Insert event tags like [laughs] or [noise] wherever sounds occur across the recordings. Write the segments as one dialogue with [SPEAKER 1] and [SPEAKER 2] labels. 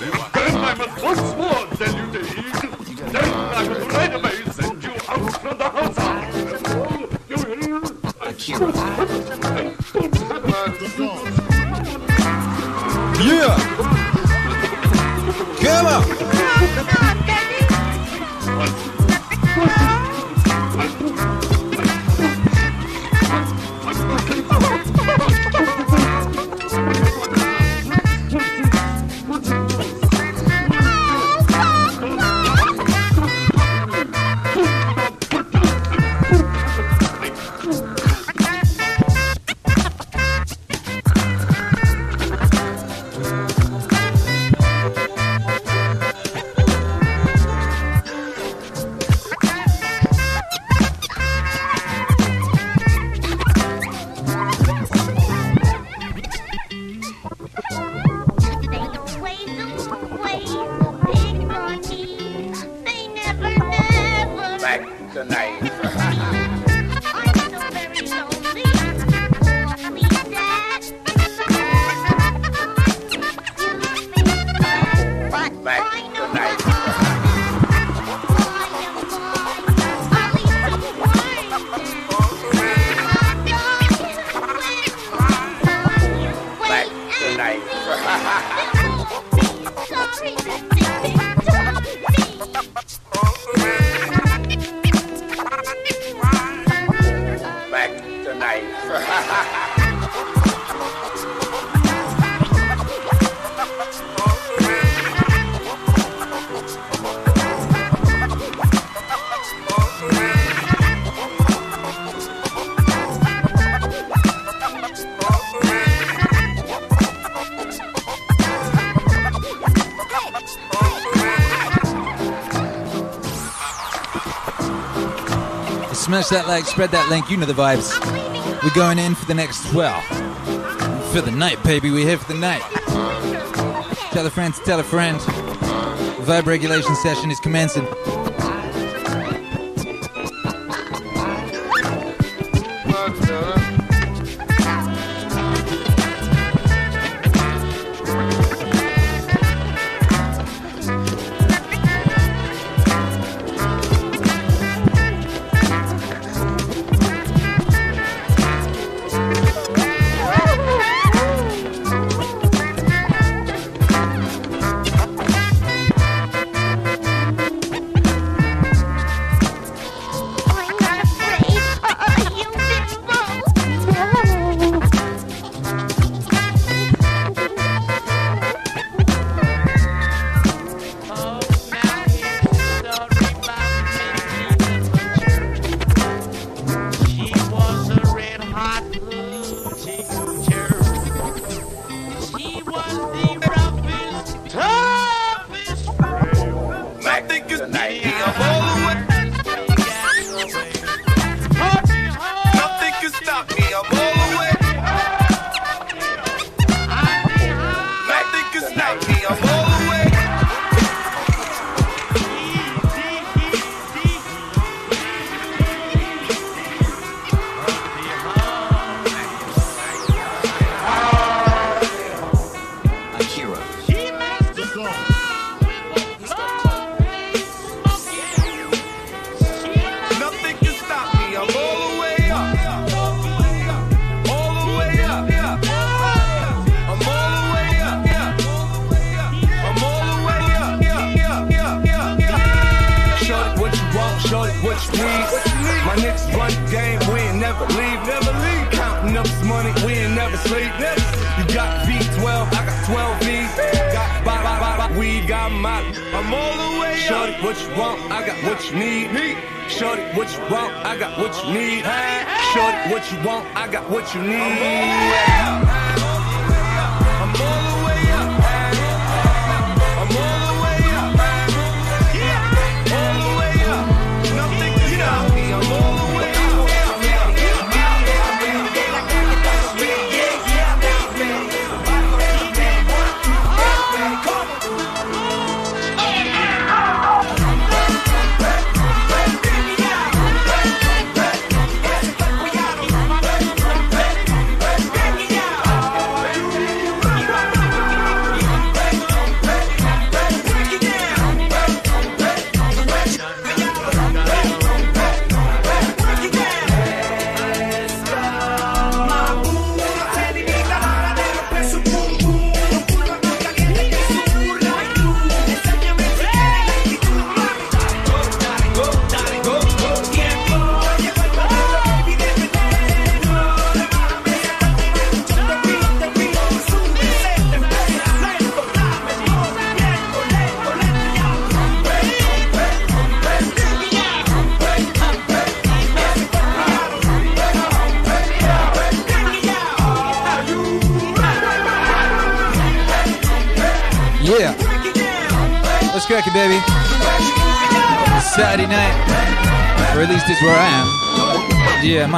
[SPEAKER 1] Then I must once more tell you to eat. Then I must right away send you out from the house.
[SPEAKER 2] Oh, you
[SPEAKER 3] hear?
[SPEAKER 2] I don't have Yeah! Come on!
[SPEAKER 4] smash that like, spread that link. You know the vibes. We're going in for the next, well, for the night, baby. We're here for the night. Tell a friend to tell a friend. Vibe regulation session is commencing.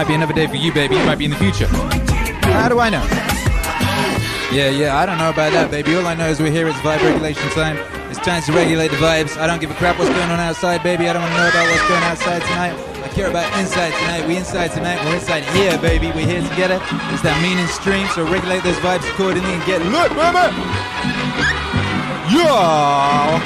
[SPEAKER 5] Might be another day for you, baby. You might be in the future. How do I know? Yeah, yeah, I don't know about that, baby. All I know is we're here. It's vibe regulation time. It's time to regulate the vibes. I don't give a crap what's going on outside, baby. I don't want to know about what's going on outside tonight. I care about inside tonight. We inside tonight. We're inside here, baby. We're here together. It's that meaning stream, so regulate those vibes accordingly and get lit, baby. Yeah,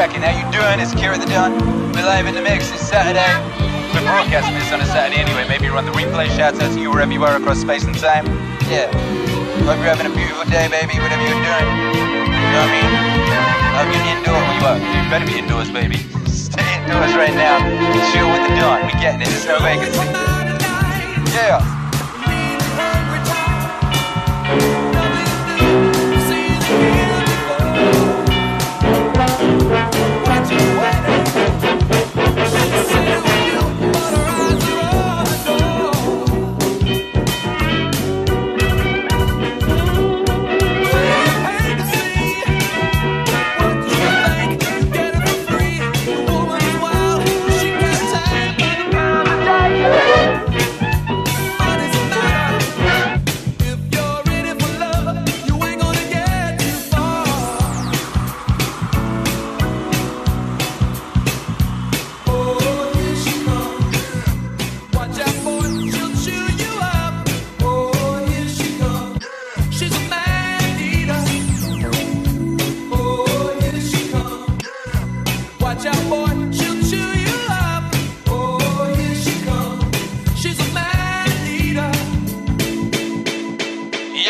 [SPEAKER 5] How you doing? It's Akira the Don. We're live in the mix. It's Saturday. We're broadcasting this on a Saturday anyway. Maybe run the replay. Shouts out to you wherever you are across space and time. Yeah. Hope you're having a beautiful day, baby. Whatever you're doing. You know what I mean? Hope you're indoors. Well, you are. You better be indoors, baby. Stay indoors right now. Chill with the dawn. We're getting it. There's no vacancy. Yeah.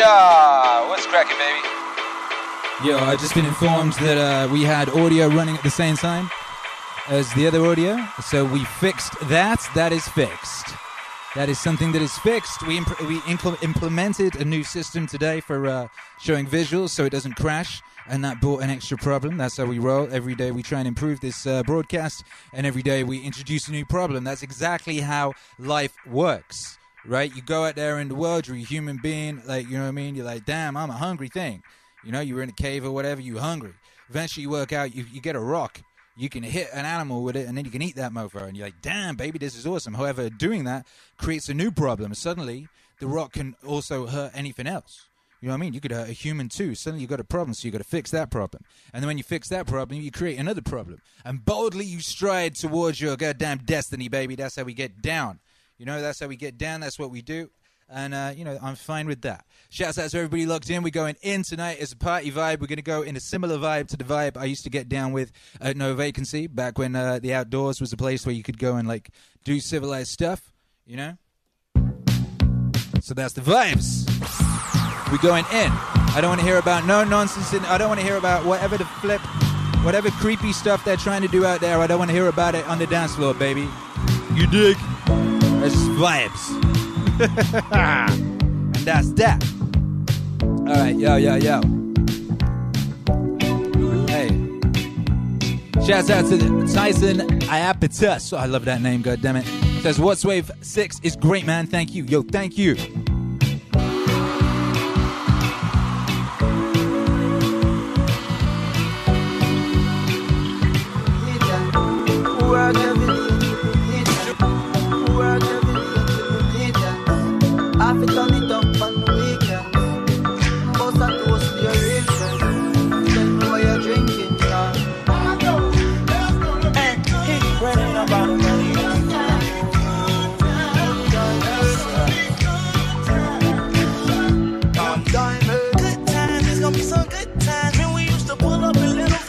[SPEAKER 5] Yeah, what's cracking, baby? Yo, I've just been informed that uh, we had audio running at the same time as the other audio, so we fixed that. That is fixed. That is something that is fixed. We imp- we incl- implemented a new system today for uh, showing visuals, so it doesn't crash
[SPEAKER 6] and that brought an extra problem. That's how we roll. Every day we try and improve this uh, broadcast, and every day we introduce a new problem. That's exactly how life works, right? You go out there in the world, you're a human being, like, you know what I mean? You're like, damn, I'm a hungry thing. You know, you were in a cave or whatever, you're hungry. Eventually, you work out, you, you get a rock. You can hit an animal with it, and then you can eat that mofo. And you're like, damn, baby, this is awesome. However, doing that creates a new problem. Suddenly, the rock can also hurt anything else. You know what I mean? You could hurt a human too. Suddenly you've got a problem, so you've got to fix that problem. And then when you fix that problem, you create another problem. And boldly you stride towards your goddamn destiny, baby. That's how we get down. You know, that's how we get down. That's what we do. And, uh, you know, I'm fine with that. Shouts out to everybody locked in. We're going in tonight as a party vibe. We're going to go in a similar vibe to the vibe I used to get down with at No Vacancy back when uh, the outdoors was a place where you could go and, like, do civilized stuff, you know? So that's the vibes. We're going in. I don't want to hear about no nonsense. In, I don't want to hear about whatever the flip, whatever creepy stuff they're trying to do out there. I don't want to hear about it on the dance floor, baby. You dig? That's just vibes. [laughs] and that's that. All right, yo, yo, yo. Hey. Shouts out to Tyson Iapetus. Oh, I love that name, God damn it. Says, Wattswave 6 is great, man. Thank you. Yo, thank you.
[SPEAKER 7] Work every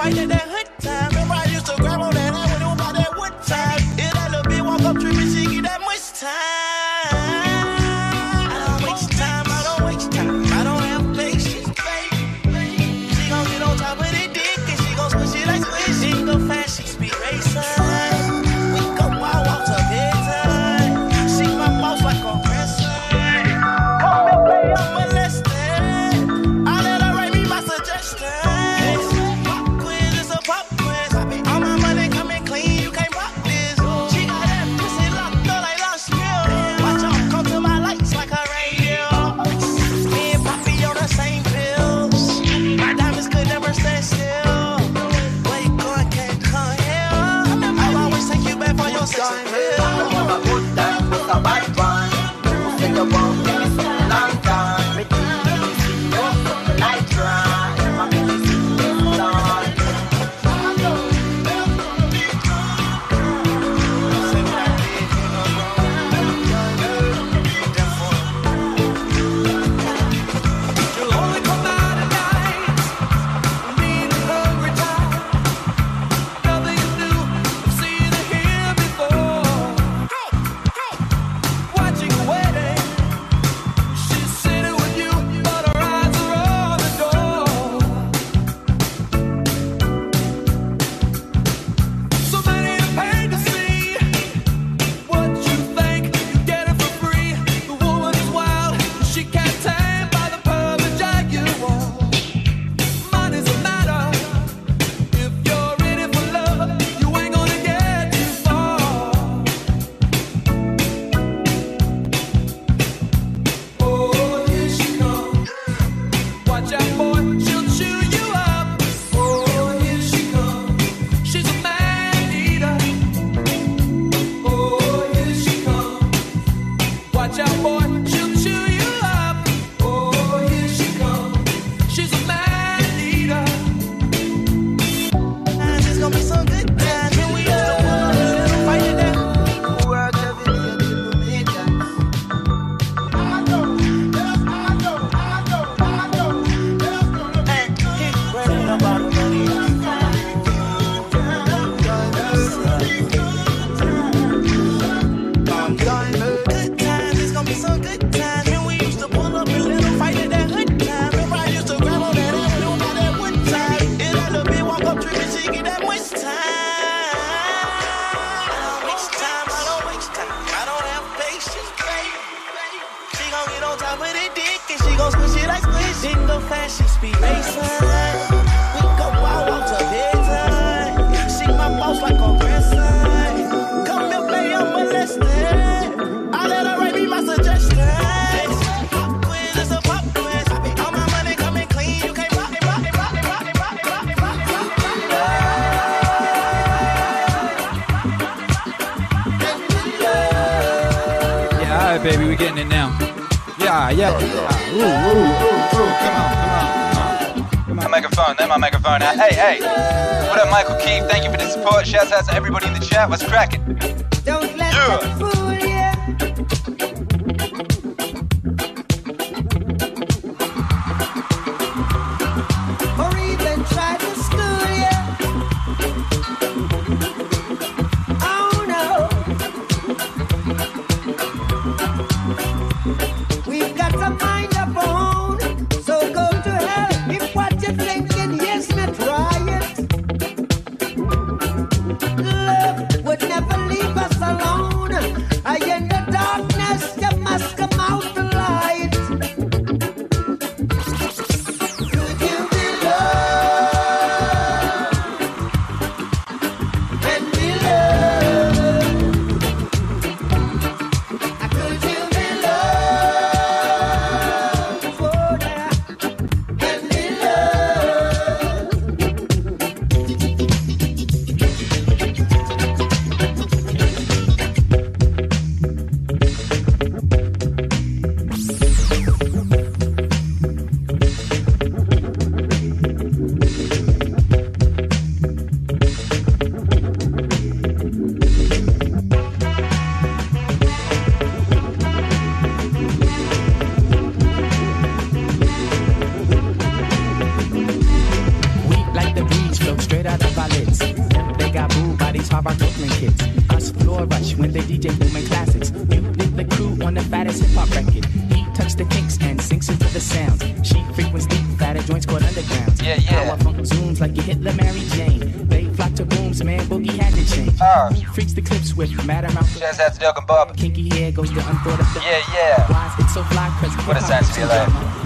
[SPEAKER 7] up
[SPEAKER 8] and To
[SPEAKER 7] everybody in the chat. What's cracking?
[SPEAKER 9] Word. Freaks the clips with matter mouth.
[SPEAKER 7] Shouts out to Doug and bob.
[SPEAKER 9] Kinky hair goes to unthought.
[SPEAKER 7] Yeah, yeah.
[SPEAKER 9] Why is it so fly?
[SPEAKER 7] What a sense to be
[SPEAKER 9] like.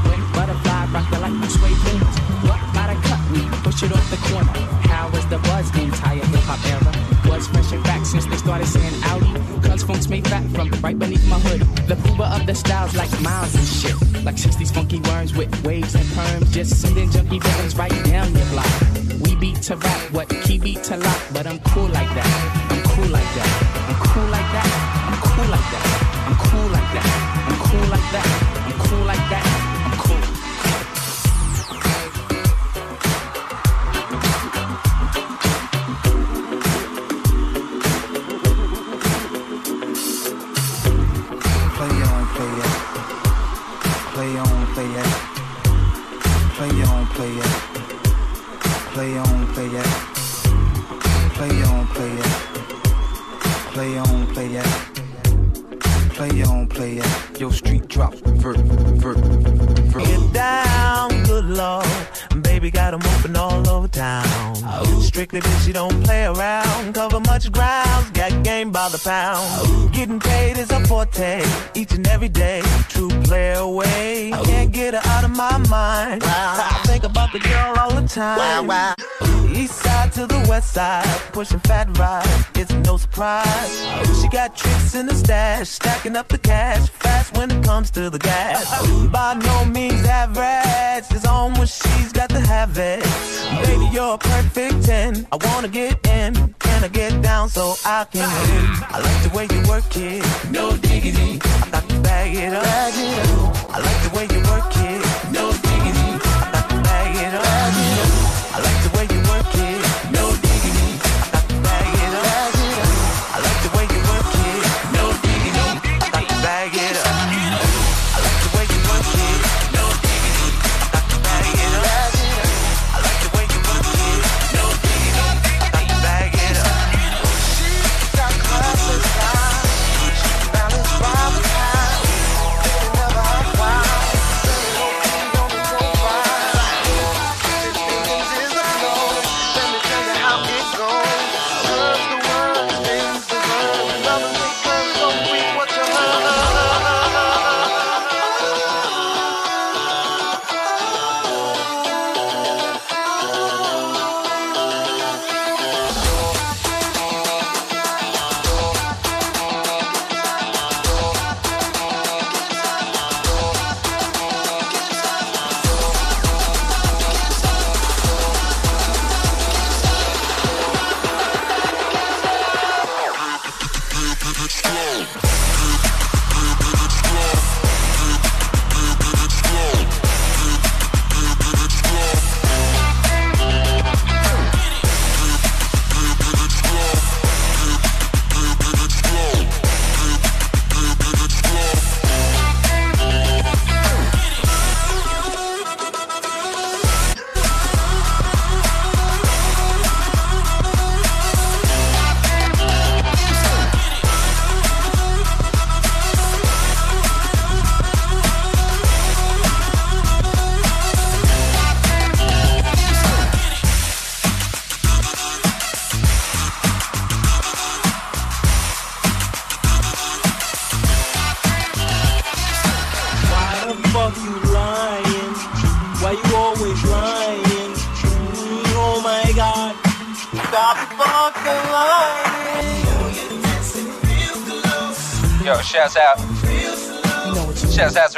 [SPEAKER 8] time. Wow, wow. East side to the west side, pushing fat ride. It's no surprise. She got tricks in the stash, stacking up the cash fast when it comes to the gas. By no means average, it's on when she's got to have it. Baby, you're a perfect ten. I wanna get in, can I get down so I can win? I like the way you work it, no diggity. I got to bag it up. I like the way you work it.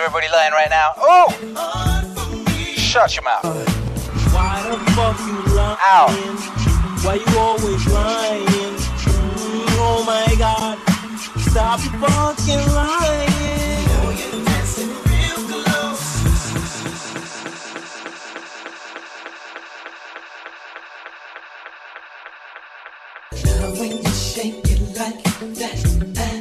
[SPEAKER 6] Everybody lying right now. Oh! Shut your mouth.
[SPEAKER 10] Why the fuck you lying?
[SPEAKER 6] Ow.
[SPEAKER 10] Why you always lying? Mm, oh my god. Stop the fucking lying.
[SPEAKER 11] When you shake it like that, that, that,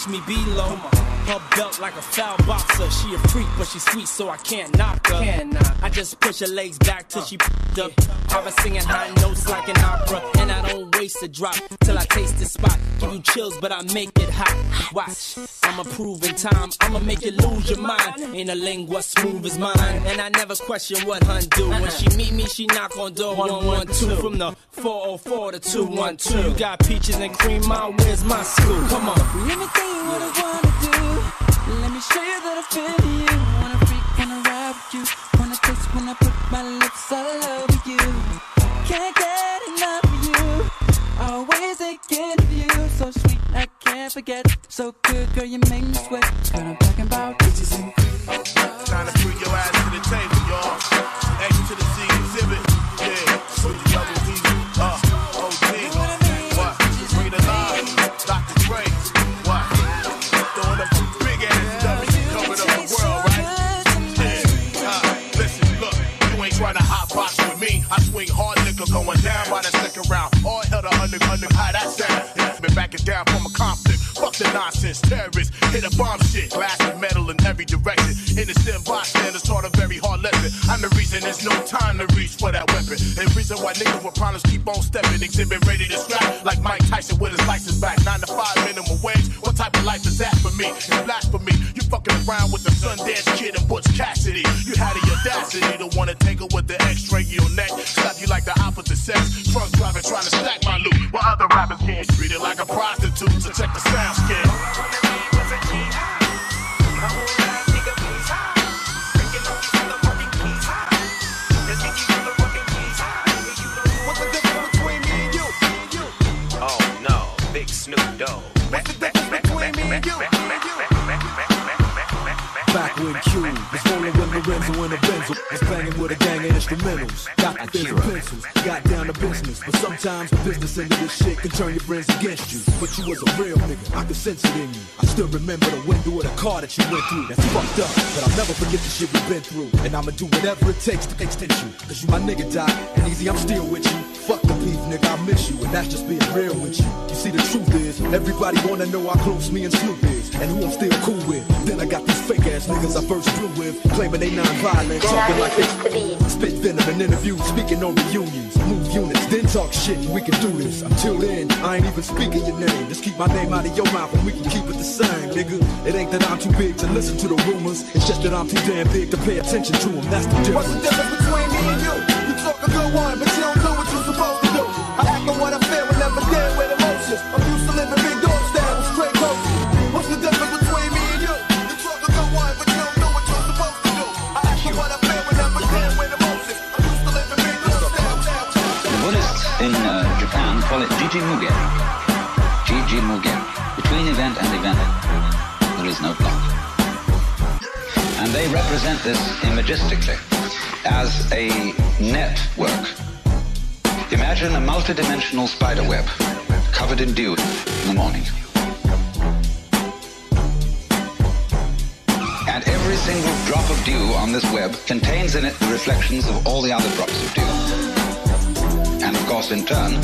[SPEAKER 10] watch me
[SPEAKER 12] be her belt like a boxer. She a freak, but she sweet, so I can't knock her. I just push her legs back till she p***ed up. Have her singing high notes like an opera, and I don't waste a drop till I taste the spot. Give you chills, but I make it hot. Watch, I'ma prove in time. I'ma make you lose your mind. Ain't a lingua smooth as mine, and I never question what hun do. When she meet me, she knock on door one one two from the 404 to 212. You got peaches and cream, my where's my school? Come on.
[SPEAKER 13] Let me tell you what I wanna do. Let me show you that I feel you. Wanna freak, wanna ride with you. Wanna taste when I put my lips all over you. Can't get enough of you. Always thinking of you. So sweet, I can't forget. So good, girl, you make me sweat. What I'm talking about. Bitches and
[SPEAKER 14] Time to bring your ass to the table, y'all. X to the Z under, under. How that sound? Yeah, been backing down from a conflict. Fuck the nonsense. Terrorists hit a bomb shit. Glass and metal in every direction. Innocent bystanders taught a very hard I'm the reason there's no time to reach for that weapon. And reason why niggas with problems keep on stepping. Xzibit ready to scrap like Mike Tyson with his license back. Nine to five minimum wage. What type of life is that for me? It's blasphemy. You fucking around with the Sundance Kid and Butch Cassidy. You had the audacity to wanna tangle with the X-ray in your neck. Slap you like the opposite sex. Drunk driving trying to stack my loot. While other rappers getting treated like a prostitute. So check the sound skin.
[SPEAKER 15] Snoop Dogg. What's the difference between me and you? Back
[SPEAKER 16] when Q was rolling with
[SPEAKER 15] Lorenzo and a Benzo, was banging with a gang of instrumentals. Got the and pencils, got down to business. But sometimes the business end of this shit can turn your friends against you. But you was a real nigga, I could sense it in you. I still remember the window of the car that you went through. That's fucked up, but I'll never forget the shit we've been through. And I'ma do whatever it takes to extend you. Cause you my nigga, Doc, and Eazy, I'm still with you. Fuck the beef, nigga, I miss you, and that's just being real with you. You see, the truth is, everybody wanna know how close me and Snoop is, and who I'm still cool with. Then I got these fake ass niggas I first flew with. Claiming they non-violent, talking like they spit venom in interviews, speaking on reunions. Move units, then talk shit, we can do this. Until then, I ain't even speaking your name. Just keep my name out of your mouth and we can keep it the same, nigga. It ain't that I'm too big to listen to the rumors. It's just that I'm too damn big to pay attention to them. That's the difference.
[SPEAKER 17] What's the difference between me and you? You talk a good one, but you don't
[SPEAKER 3] in uh, Japan call it Jiji Mugen. Jiji Mugen. Between event and event, there is no block. And they represent this imagistically as a network. Imagine a multidimensional spider web covered in dew in the morning. And every single drop of dew on this web contains in it the reflections of all the other drops of dew. And of course, in turn,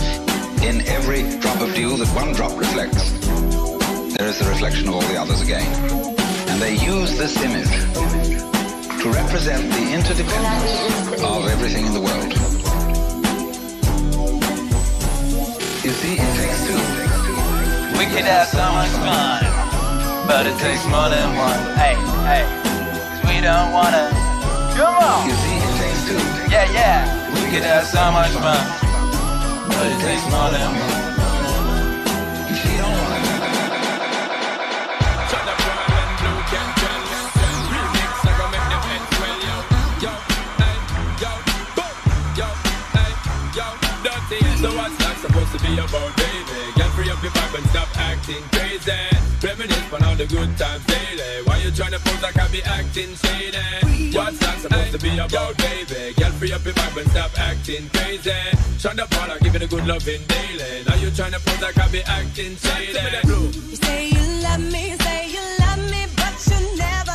[SPEAKER 3] in every drop of dew that one drop reflects, there is the reflection of all the others again. And they use this image to represent the interdependence of everything in the world. You see, it takes two.
[SPEAKER 6] We could have so much fun, but it takes more than one. Hey, hey, we don't wanna. Come on.
[SPEAKER 3] You see, it takes two.
[SPEAKER 6] Yeah, yeah. We could have so much fun, but it takes more than one.
[SPEAKER 18] So what's that supposed to be about, baby? Get free up your vibe and stop acting crazy. Reminisce on all the good times daily. Why you trying to pose like I be acting shady? What's that supposed to be about, baby? Get free up your vibe and stop acting crazy. Shonda Paula giving a good loving daily. Now you trying to pose like I be acting shady.
[SPEAKER 19] You say you love me, say you love me, but you're never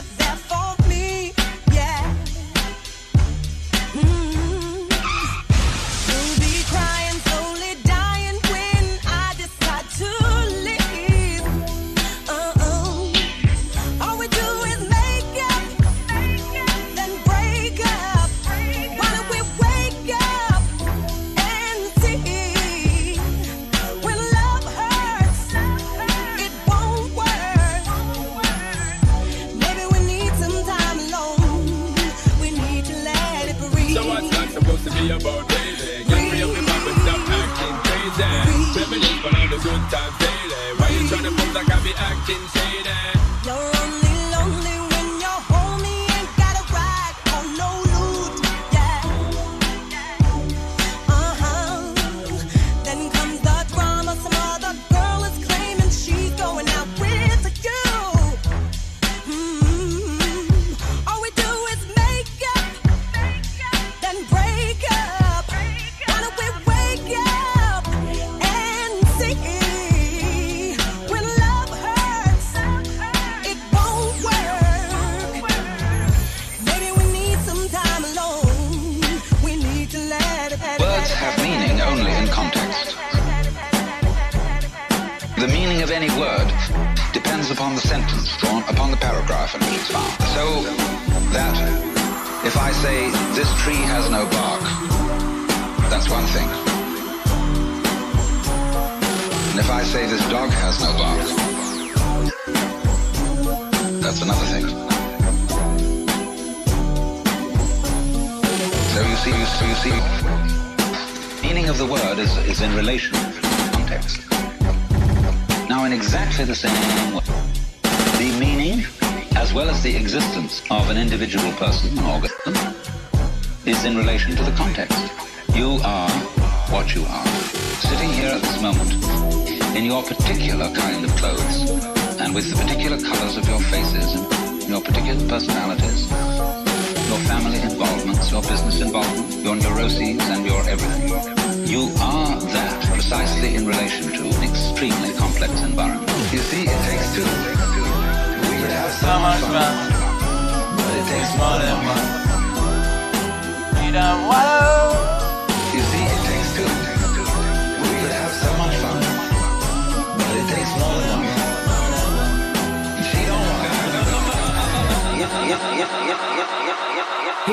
[SPEAKER 18] good times daily. Why you trying to pose like I be acting shady?
[SPEAKER 3] Sentence drawn upon the paragraph in which it's found. So that if I say this tree has no bark, that's one thing. And if I say this dog has no bark, that's another thing. So you see, you see, you see, meaning of the word is, is in relation to context. Now, in exactly the same way, as well as the existence of an individual person, an organism, is in relation to the context. You are what you are. Sitting here at this moment in your particular kind of clothes and with the particular colors of your faces and your particular personalities, your family involvements, your business involvement, your neuroses, and your everything. You are that precisely in relation to an extremely complex environment. You see, it takes two.
[SPEAKER 6] So much fun, but it takes more than one. We don't wanna.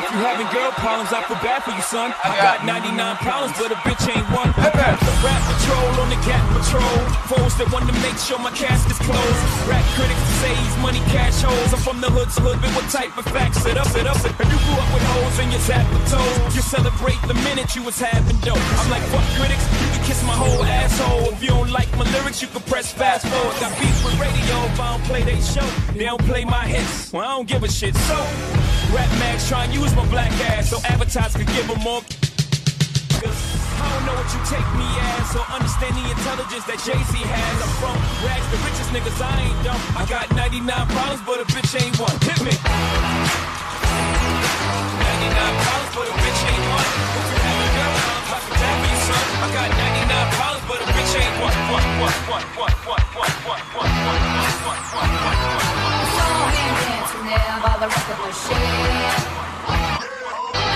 [SPEAKER 18] If you having girl problems, I feel bad for you, son. I got 99 problems, but a bitch ain't one. The rap patrol on the gap patrol. Foes that want to make sure my casket's closed. Rap critics say he's money cash holes. I'm from the hood, hood's hood, but what type of facts? Sit up, sit up. If you grew up with holes in your tap with toes, you celebrate the minute you was having dope. I'm like, fuck critics, you can kiss my whole asshole. If you don't like my lyrics, you can press fast forward. Got beef with radio if I don't play they show. They don't play my hits. Well, I don't give a shit. So, rap mags try and use my black ass so advertisers could give them more. I don't know what you take me as or understand the intelligence that Jay-Z has. I'm from rags, the richest niggas, I ain't dumb. I got 99 problems, but a bitch ain't one. Hit me. 99 problems, but a bitch ain't one. If you have a girl, I can tap you, son. I got 99 problems, but a bitch ain't one. One, one, one, one, one, one, one, one, one, one, one, one, one, one.
[SPEAKER 5] saw him dancing there by the rest of the shit. I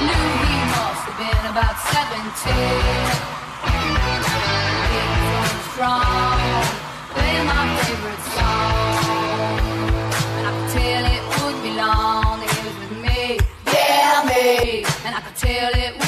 [SPEAKER 5] knew he must have been about 17. Big and strong, playing my favorite song. And I could tell it wouldn't be long was with me. Yeah, me. And I could tell it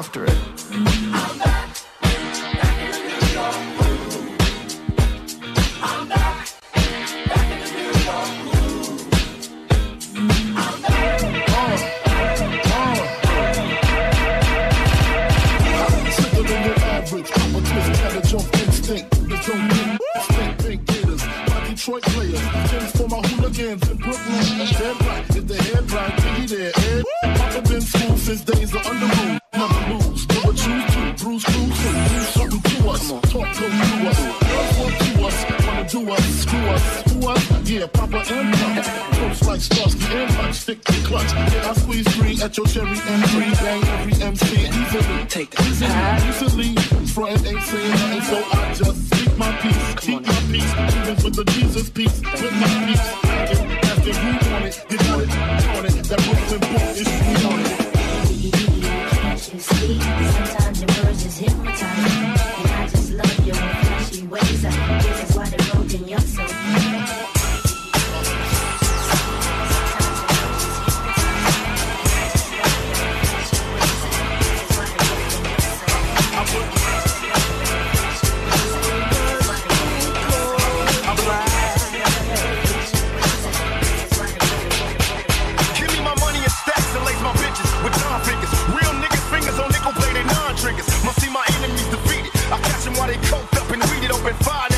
[SPEAKER 15] after it.
[SPEAKER 20] Who us? Yeah, Papa Pop. Close like Starsky and Hutch, stick to clutch. Yeah, I squeeze three at your cherry M3. Bang every MC easily. Take that. Easily, easily. Front ain't saying nothing, so I
[SPEAKER 15] they coked up and weeded open fire.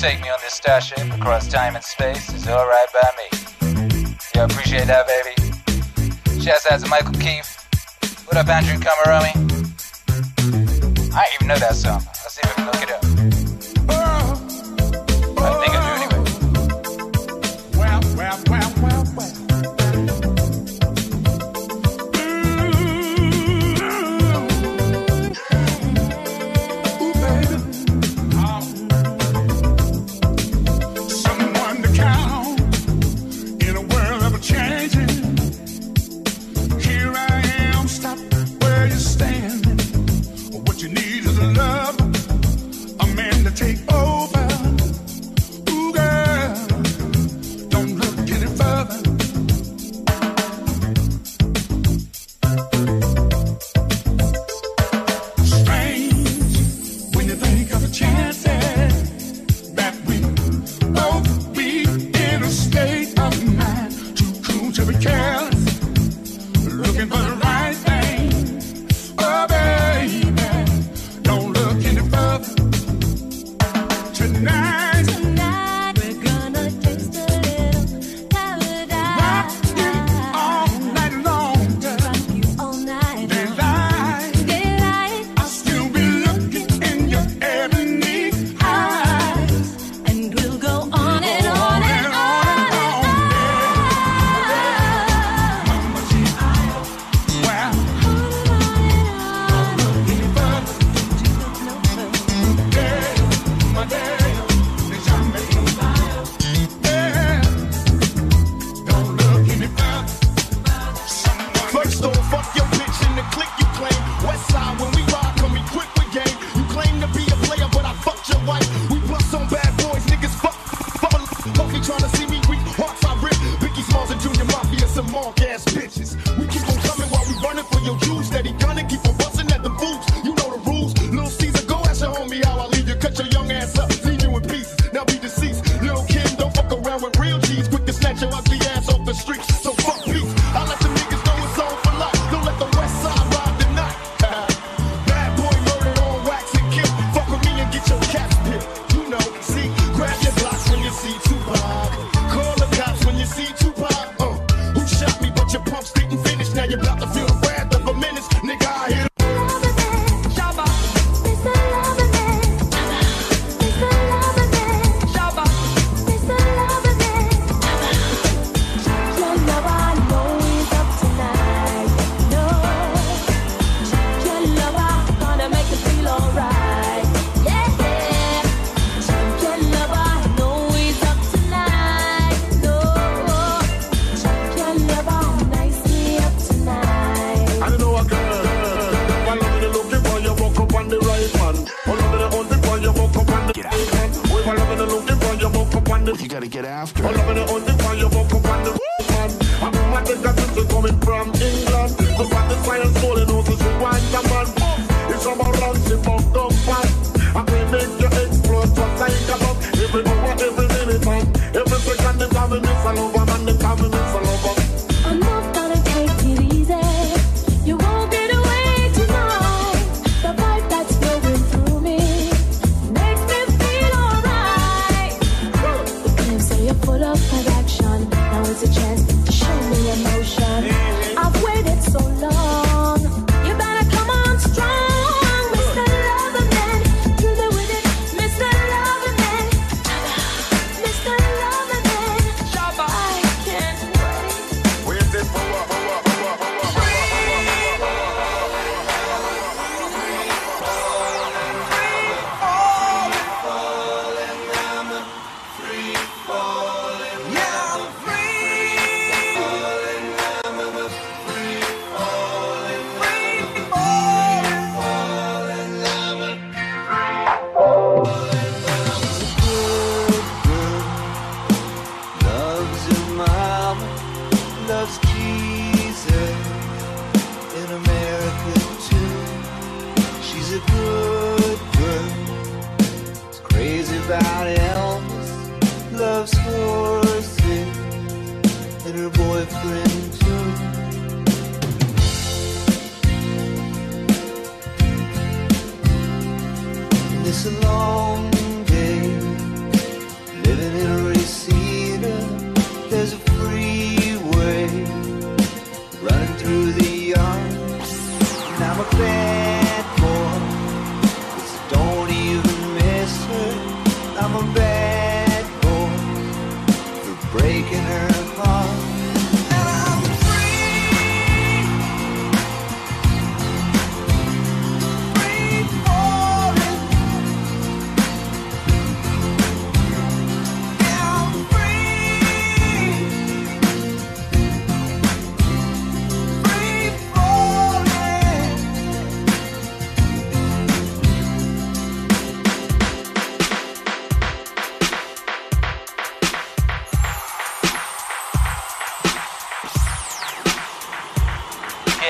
[SPEAKER 15] Take me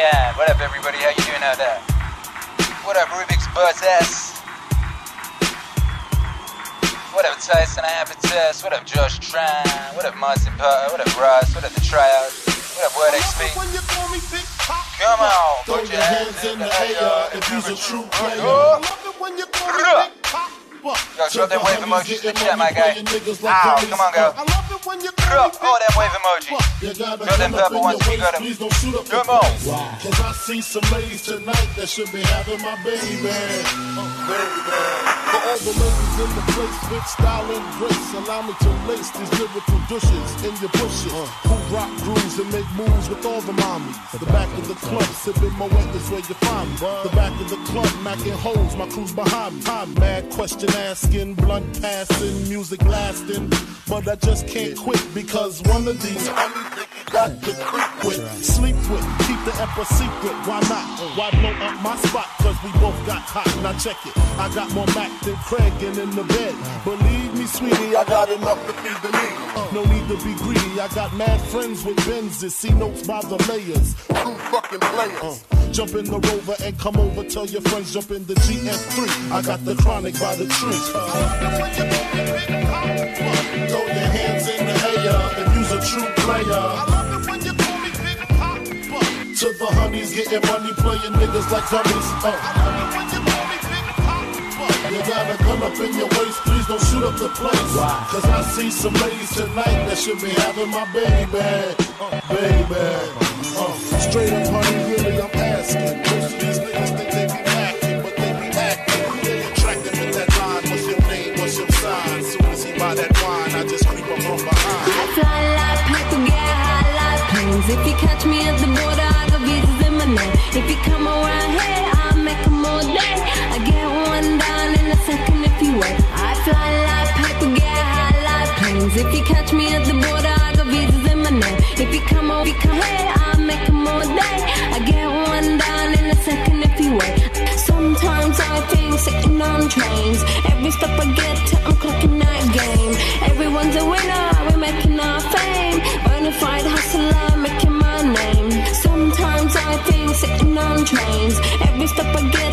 [SPEAKER 15] Yeah, what up,
[SPEAKER 6] everybody? How you doing out there? What up, Rubik's Buzz S? What up, Tyson Habitus? What up, Josh Tran? What up, Martin Potter? What up, Russ? What up, The Tryout? What up, Word XP? Come on,
[SPEAKER 14] Throw
[SPEAKER 6] put
[SPEAKER 14] your hands in the air if you's a true player.
[SPEAKER 6] Oh. Yo, show them wave emojis in the chat, my guy. Ow, come on, go. Bruh, Oh, that wave emoji. Show them purple ones if you got them. Come on.
[SPEAKER 14] Cause I see some ladies tonight that should be having my baby. Oh. For all the ladies in the place with style and grace, allow me to lace these lyrical douches in your bushes. Who rock grooves and make moves with all the mommies. The back of the club, sipping Moët is where you find me. The back of the club, macking holes, my crew's behind me. I'm mad question asking, blunt passing, music lasting. But I just can't quit because one of these got to creep with, sleep with, keep the emperor secret. Why not? Why blow up my spot? Cause we both got hot. Now check it. I got more Mac than Craig and in the bed. Believe me, sweetie, I got enough to feed the need. No need to be greedy. I got mad friends with Benzes. See notes by the layers. True fucking players. Jump in the rover and come over. Tell your friends jump in the GS3. I got the chronic by the tree. Throw your hands in the air if you's a true player. To the honeys, getting money, playing niggas like dummies. Uh. You got a gun up in your waist, please don't shoot up the place. Cause I see some ladies tonight that should be having my baby. Uh, baby. Uh, straight up, honey, really, I'm asking. Most of these niggas think they be acting, but they be acting. They attractive in that line. What's your name? What's your sign? Soon as he buy that wine, I just creep up from behind.
[SPEAKER 5] I fly like paper, get high like planes. If you catch me at the border, I got visas in my name. If you come around here, I'll If you catch me at the border, I got visas in my name. If you come over, come here, I make them all day. I get one down in a second if you wait. Sometimes I think sitting on trains. Every step I get, to, I'm clocking that game. Everyone's
[SPEAKER 21] a winner, we're making our fame. Bonafide hustler, making my name. Sometimes I think sitting on trains. Every step I get,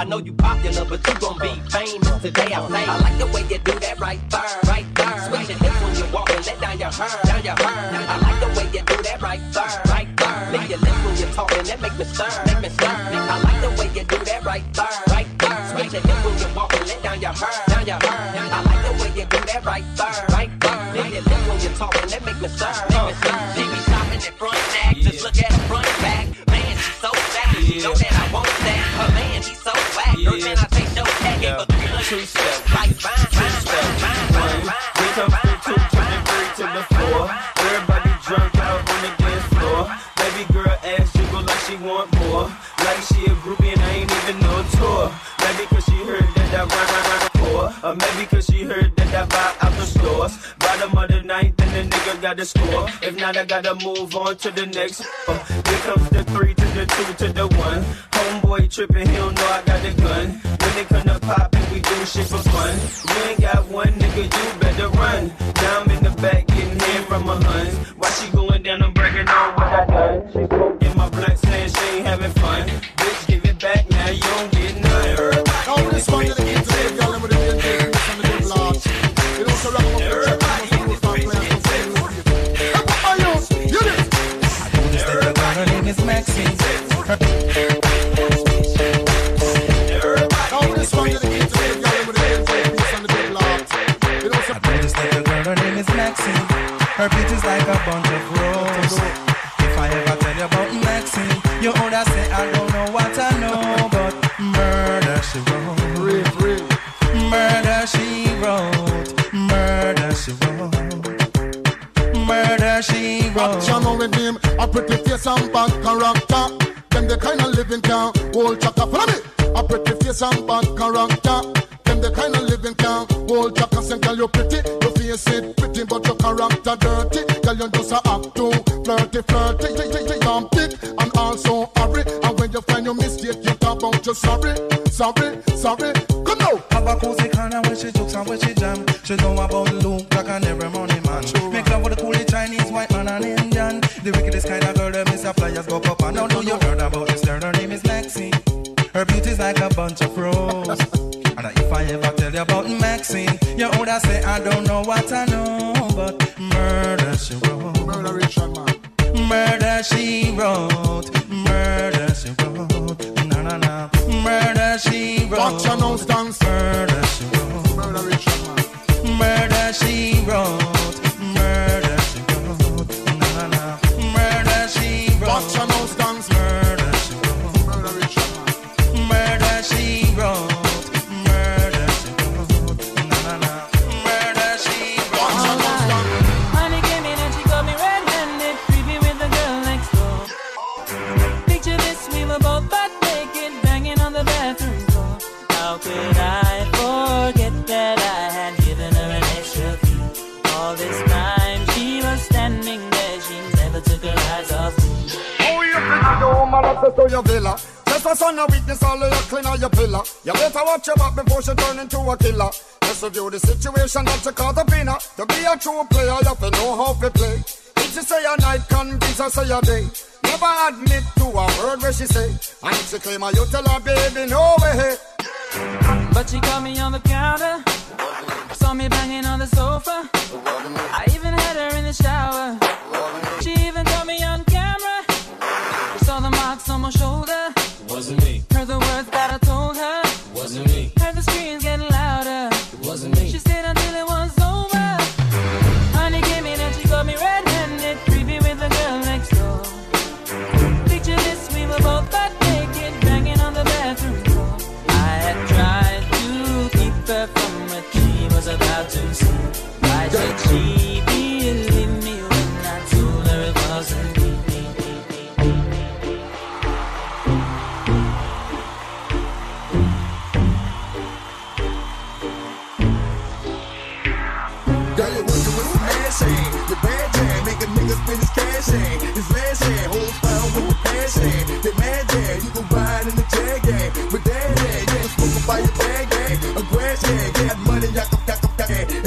[SPEAKER 21] I know you I
[SPEAKER 22] gotta move on to the next. Here comes the three to the two to the one. Homeboy tripping, he don't know I got a gun. When it come to poppin', we do shit for fun. You ain't got one nigga, you better run. Now I'm in the back getting head from my huns. Why she going down? I'm breaking on what I done. She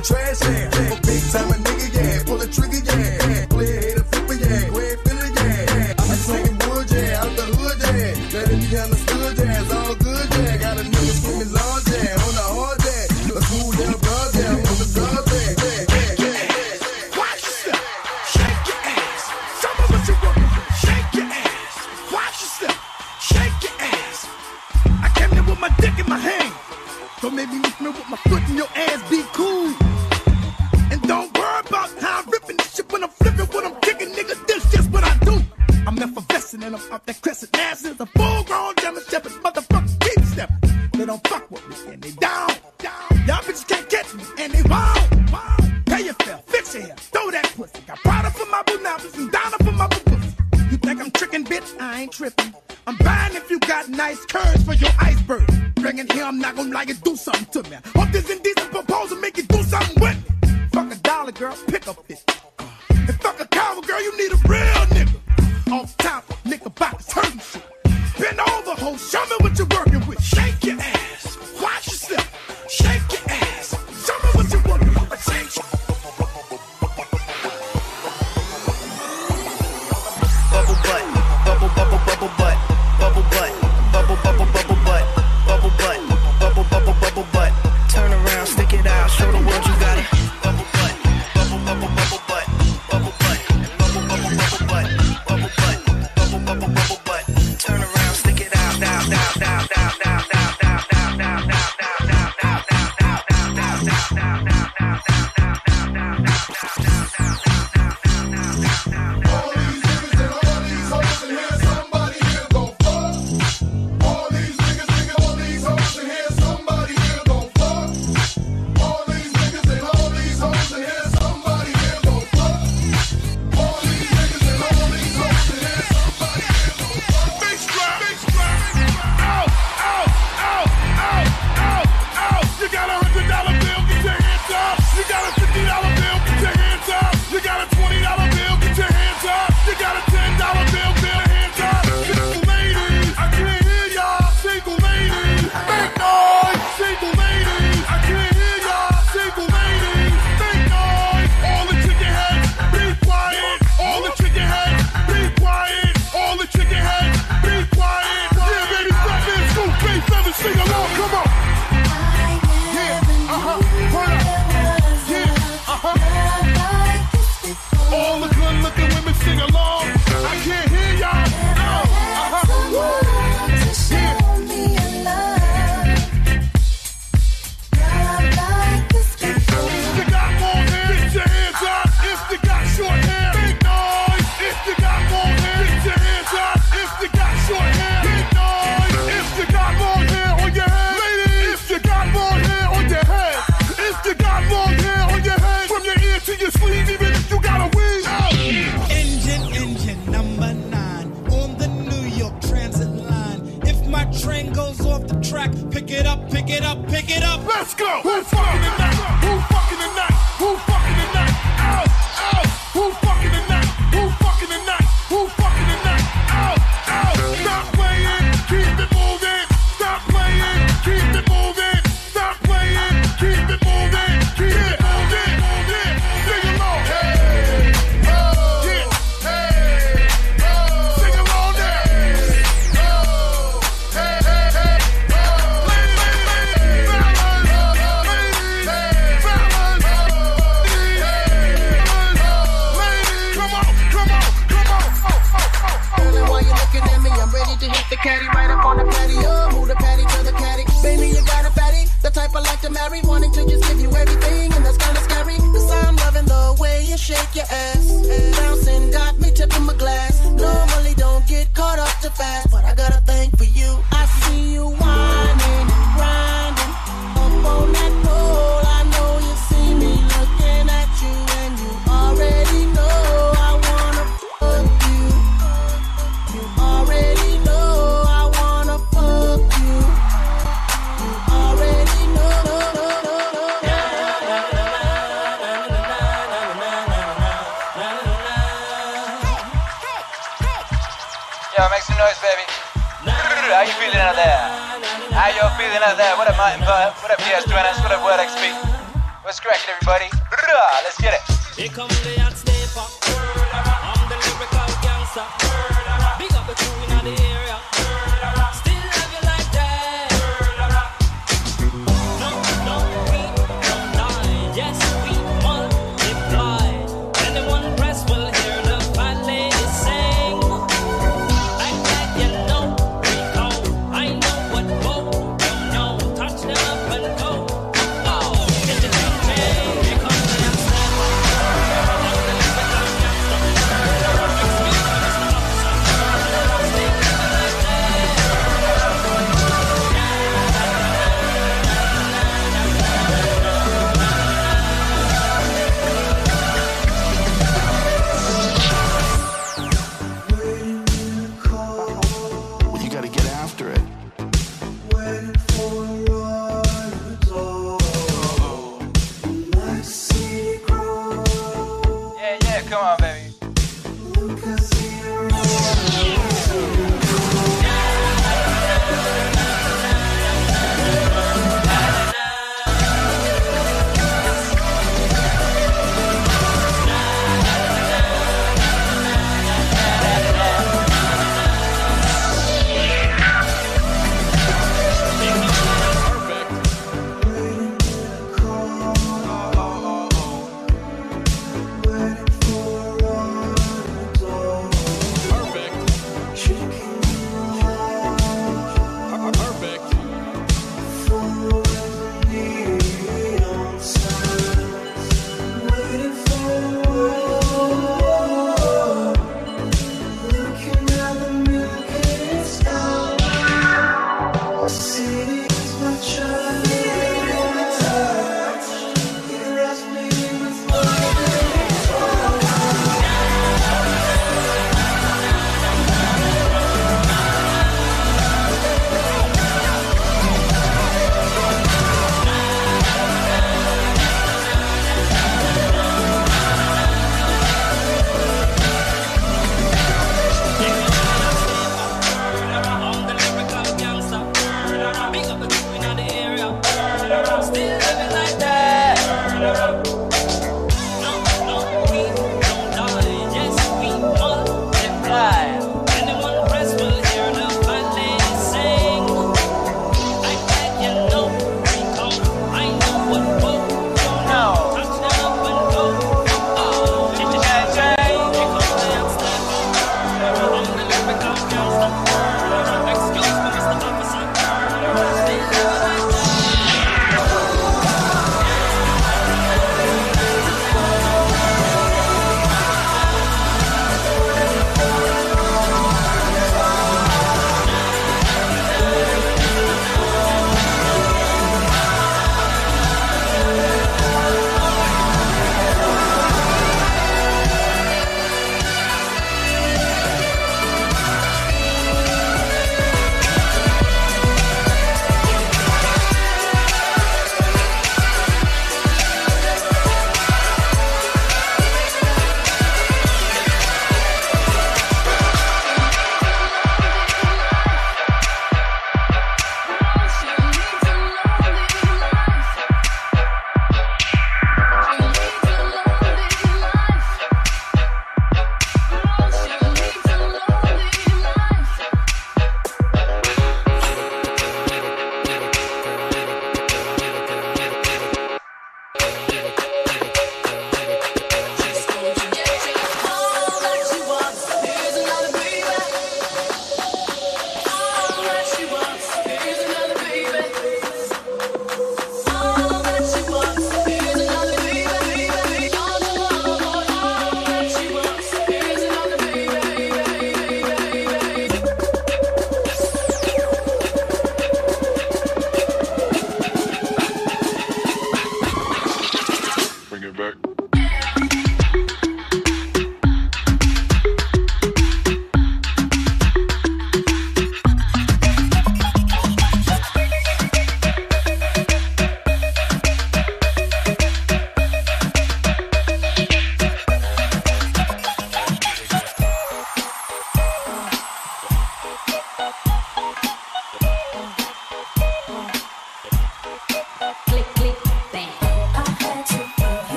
[SPEAKER 20] And
[SPEAKER 11] trash hand,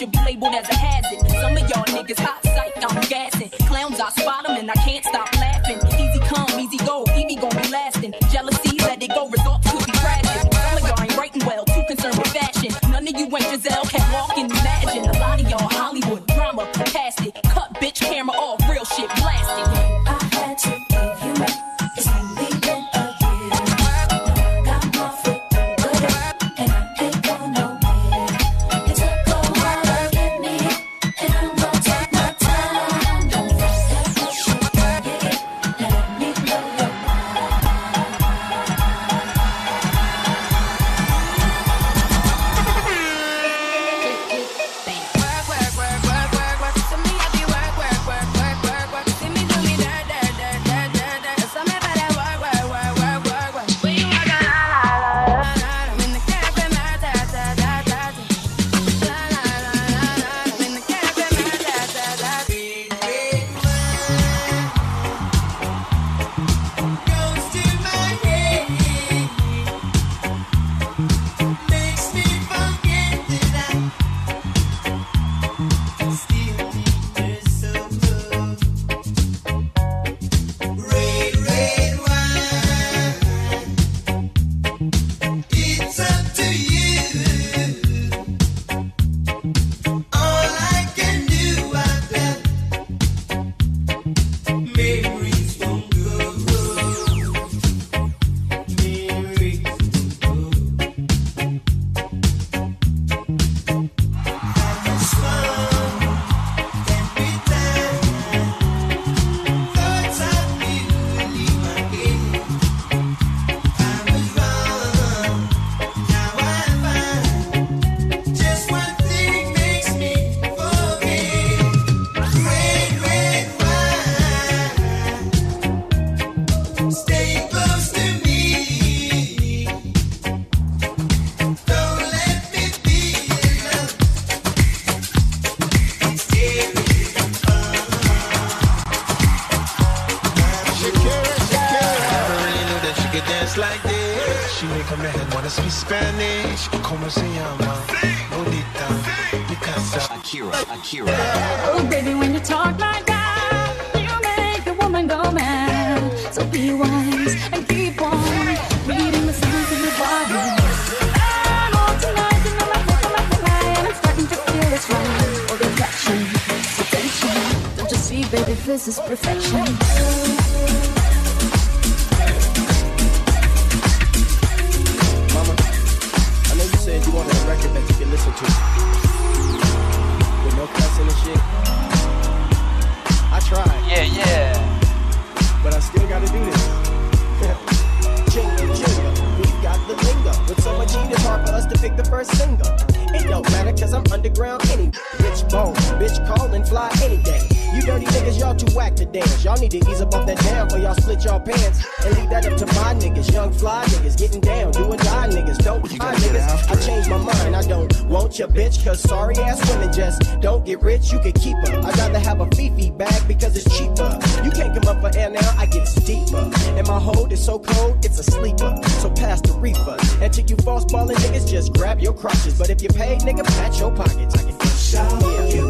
[SPEAKER 23] should be labeled
[SPEAKER 24] pick single. It don't matter, cause I'm underground any. Bitch bone, bitch call and fly any day. You dirty niggas, y'all too whack to dance. Y'all need to ease up off that down or y'all split y'all pants. And leave that up to my niggas, young fly niggas, getting down, do or die niggas. Don't die niggas. I changed my mind, I don't want your bitch, cause sorry ass women just don't get rich, you can keep her. I'd rather have a Fifi bag because it's cheaper. You can't come up for air now, I get steeper. And my hold is so cold, it's a sleeper. So pass the reefer. And to you false balling niggas, just grab your crotches. But if you pay, nigga, pat your pockets. I can show you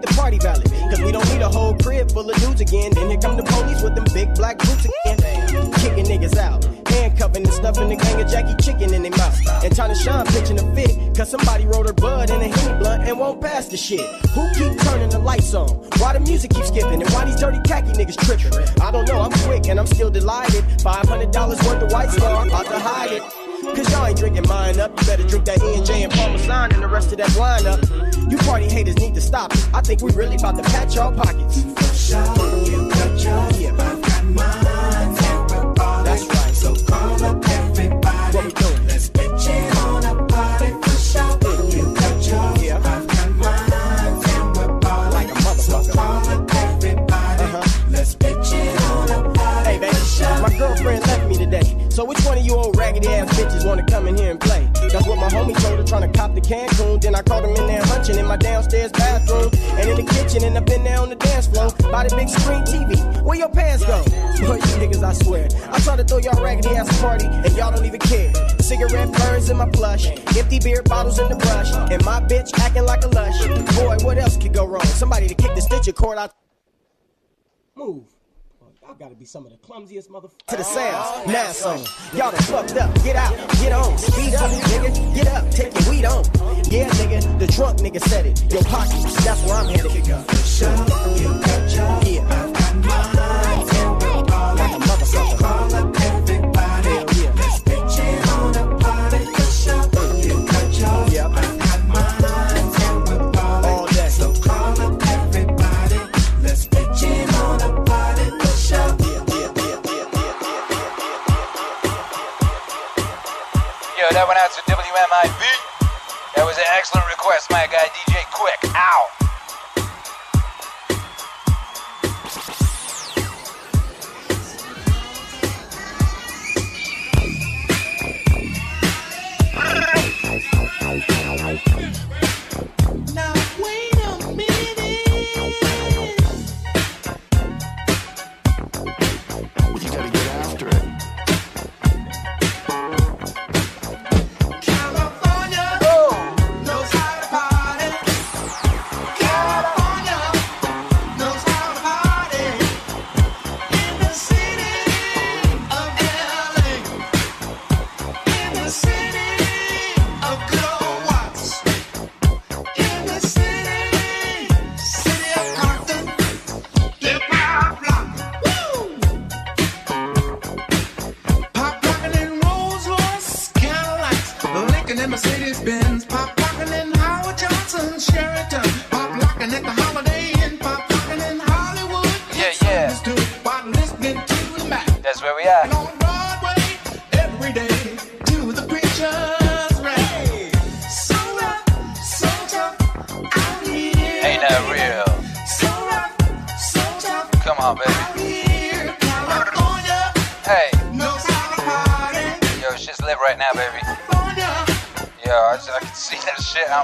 [SPEAKER 24] make the party valid. Cause we don't need a whole crib full of dudes again. Then here come the police with them big black boots again. Kicking niggas out. Handcuffing and stuffing the gang of Jackie chicken in their mouth. And China Sean pitching a fit. Cause somebody rolled her bud in a henny blunt and won't pass the shit. Who keep turning the lights on? Why the music keep skipping? And why these dirty khaki niggas tripping? I don't know, I'm quick and I'm still delighted. $500 worth of white star, out to hide it. Cause y'all ain't drinking mine up. You better drink that E&J and Parmesan and the rest of that wine up. You party haters need to stop it. I think we really about to patch y'all pockets. Sure, you got yours, yeah. I've got mine. So which one of you old raggedy ass bitches wanna come in here and play? That's what my homie told her, trying to cop the Cancun. Then I caught him in there hunching in my downstairs bathroom and in the kitchen, and up in there on the dance floor by the big screen TV. Where your pants go? Boy, you niggas, I swear. I try to throw y'all raggedy ass party, and y'all don't even care. Cigarette burns in my plush, empty beer bottles in the brush, and my bitch acting like a lush. Boy, what else could go wrong? Somebody to kick the stitcher cord out. Move. Y'all gotta be some of the clumsiest motherfuckers. To the ah. sounds, now song. Y'all done fucked up. Get out, get on, speed up, nigga. Get up, take your weed on. Yeah, nigga, the drunk nigga said it. Your pockets, that's where I'm headed. Yeah.
[SPEAKER 6] Yo, that went out to WMIB. That was an excellent request, my guy DJ Quik. Ow.
[SPEAKER 25] Now In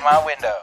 [SPEAKER 6] my window.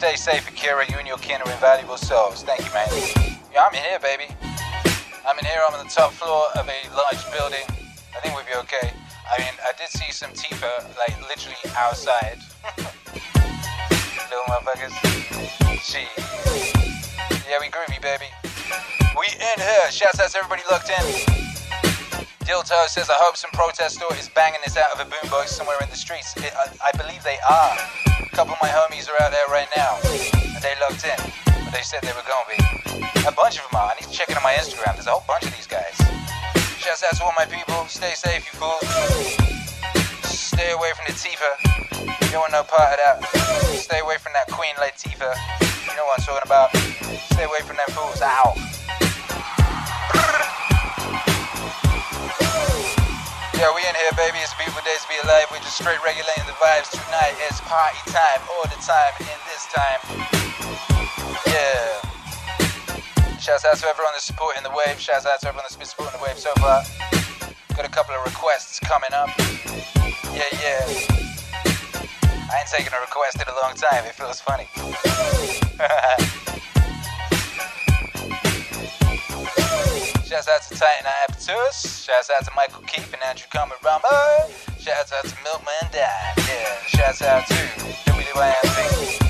[SPEAKER 6] Stay safe, Akira. You and your kin are invaluable souls. Thank you, man. Yeah, I'm in here, baby. I'm in here. I'm on the top floor of a large building. I think we'll be okay. I mean, I did see some Tifa, like, literally outside. [laughs] Little motherfuckers. She. Yeah, we groovy, baby. We in here. Shouts out to everybody locked in. Dilto says, I hope some protest store is banging this out of a boombox somewhere in the streets. It, I, I believe they are. Couple of my homies are out there right now. And they locked in. But they said they were to be. A bunch of them are. I need to check it on my Instagram. There's a whole bunch of these guys. Shouts out to all my people. Stay safe, you fools. Stay away from the Tifa. You don't want no part of that. Stay away from that Queen Latifah. You know what I'm talking about. Stay away from them fools. Ow. Yeah, we in here, baby. It's beautiful days to be alive. We're just straight regulating the vibes tonight. It's party time all the time in this time. Yeah. Shouts out to everyone that's supporting the wave. Shouts out to everyone that's been supporting the wave so far. Got a couple of requests coming up. Yeah, yeah. I ain't taken a request in a long time. It feels funny. Out to Titan Apertures. Shouts out to Michael Keefe and Andrew Kamarama. Shouts out to Milkman Dad. Yeah. Shouts out to WYMP.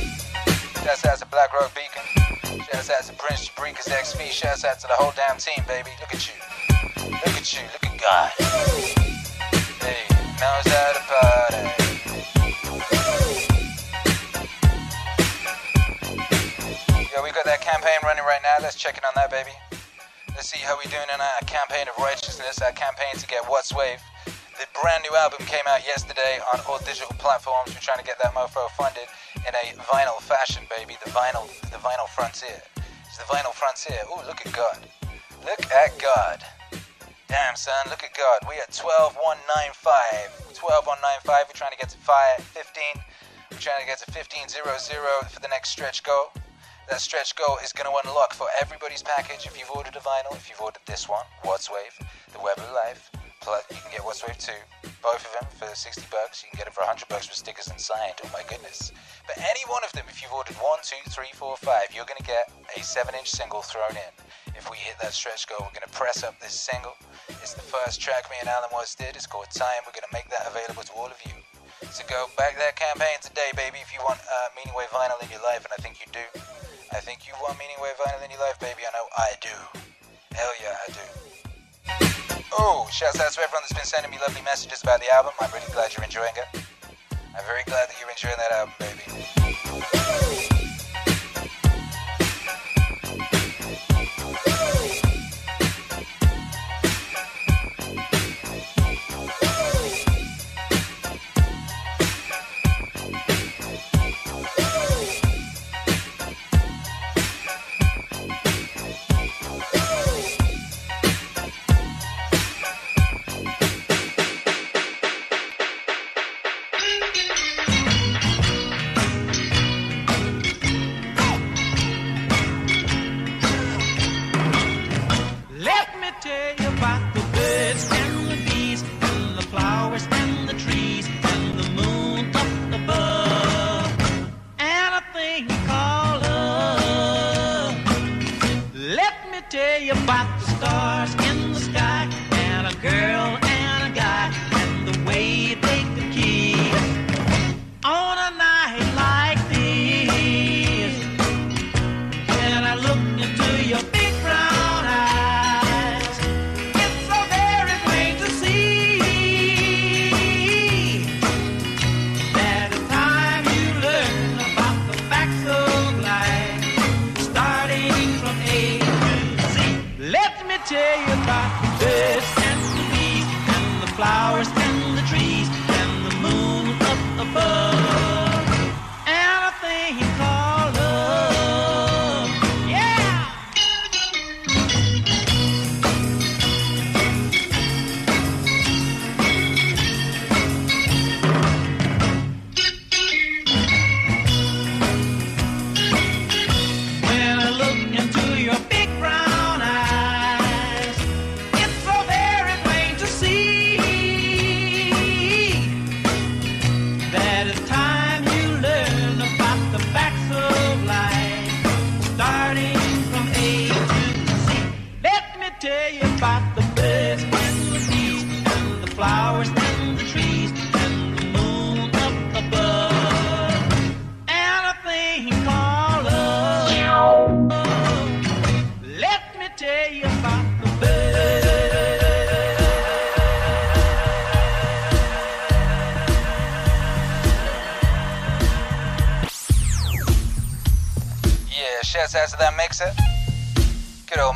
[SPEAKER 6] Shouts out to Black Rock Beacon. Shouts out to Prince Jabrikas XV. Shouts out to the whole damn team, baby. Look at you. Look at you. Look at God. Hey, knows how to party. Yo, we got that campaign running right now. Let's check in on that, baby. Let's see how we're doing in our campaign of righteousness, our campaign to get Wattswave. The brand new album came out yesterday on all digital platforms. We're trying to get that mofo funded in a vinyl fashion, baby. The vinyl, the vinyl frontier. It's the vinyl frontier. Ooh, look at God. Look at God. Damn, son, look at God. We are 12195. 12195. We're trying to get to 515. We're trying to get to 1500 for the next stretch goal. That stretch goal is going to unlock for everybody's package. If you've ordered a vinyl, if you've ordered this one, Wattswave, The Web of Life, plus you can get Wattswave 2, both of them for 60 bucks. You can get them for 100 bucks with stickers and signed. Oh my goodness. But any one of them, if you've ordered one, two, three, four, five, you're going to get a 7 inch single thrown in. If we hit that stretch goal, we're going to press up this single. It's the first track me and Alan Watts did. It's called Time. We're going to make that available to all of you. So go back that campaign today, baby, if you want uh, Meaning Wave vinyl in your life, and I think you do. I think you want Meaning Wave vinyl in your life, baby. I know I do. Hell yeah, I do. Oh, shouts out to everyone that's been sending me lovely messages about the album. I'm really glad you're enjoying it. I'm very glad that you're enjoying that album, baby.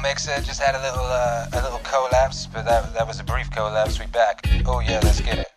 [SPEAKER 6] Mixer. Just had a little uh, a little collapse, but that that was a brief collapse. We back. Oh yeah, let's get it.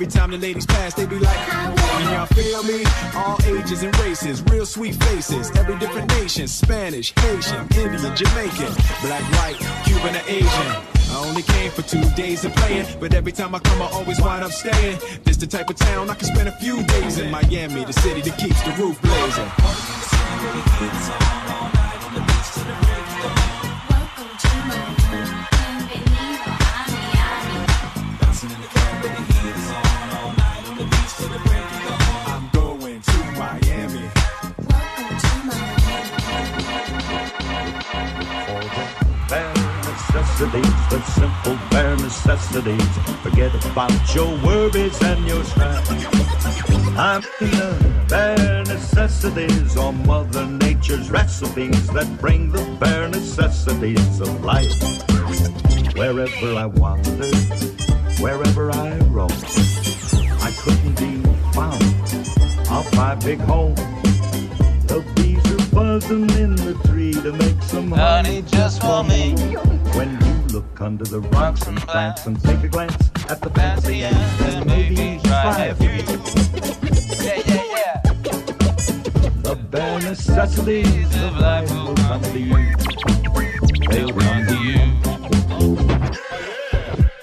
[SPEAKER 6] Every
[SPEAKER 9] time the
[SPEAKER 5] ladies pass, they be like, Can y'all feel me? All ages and races, real sweet faces. Every different nation Spanish, Haitian, Indian, Jamaican, black, white, Cuban, or Asian. I only came for two days of playing, but every time I come, I always wind up staying. This the type of town I can spend a few days in Miami, the city that keeps the roof blazing.
[SPEAKER 26] Necessities, the simple bare necessities. Forget about your worries and your strife. I'm the bare necessities or Mother Nature's recipes that bring the bare necessities of life. Wherever I wander, wherever I roam, I couldn't be found off my big home. Buzzing in the tree to make some honey just for me. When you look under the rocks and plants and take a glance at the fancy ants, then maybe try a few.
[SPEAKER 6] Yeah, yeah, yeah.
[SPEAKER 26] The bare necessities of life will come to you. They'll come to you.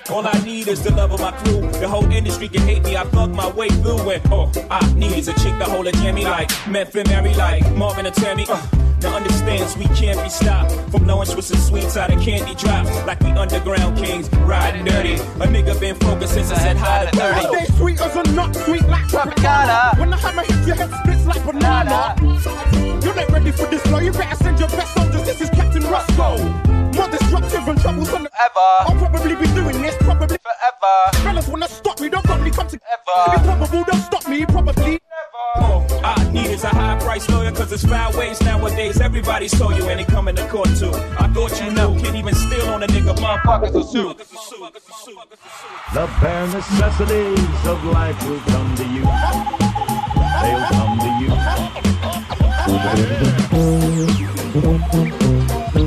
[SPEAKER 18] All I need is the love of my crew. The whole industry can hate me. I fuck my way through it. All I need is a chick to hold a jammy like Memphis Mary, like Marvin and Tammy. Uh, now understands we can't be stopped from knowing Swiss and sweets out of candy drops like we underground kings riding dirty. A nigga been focused since I said hi to 30.
[SPEAKER 11] Stay sweet as a nut, sweet like Tropicana. When the hammer hits your head, splits like banana. You're not ready for this blow. You better send your best soldiers. This is Captain Roscoe. More destructive and troubles on the
[SPEAKER 6] Ever.
[SPEAKER 11] I'll probably be doing this probably
[SPEAKER 6] forever.
[SPEAKER 11] Fellas wanna stop me, don't probably come to ever. Be probable, don't stop me, probably.
[SPEAKER 18] All I need is a high price lawyer, cause it's foul ways nowadays. Everybody saw you and they coming to court too. I thought you knew, can't even steal on a nigga, motherfuckers will sue.
[SPEAKER 26] The bare necessities of life will come to you. They'll come to you. [laughs]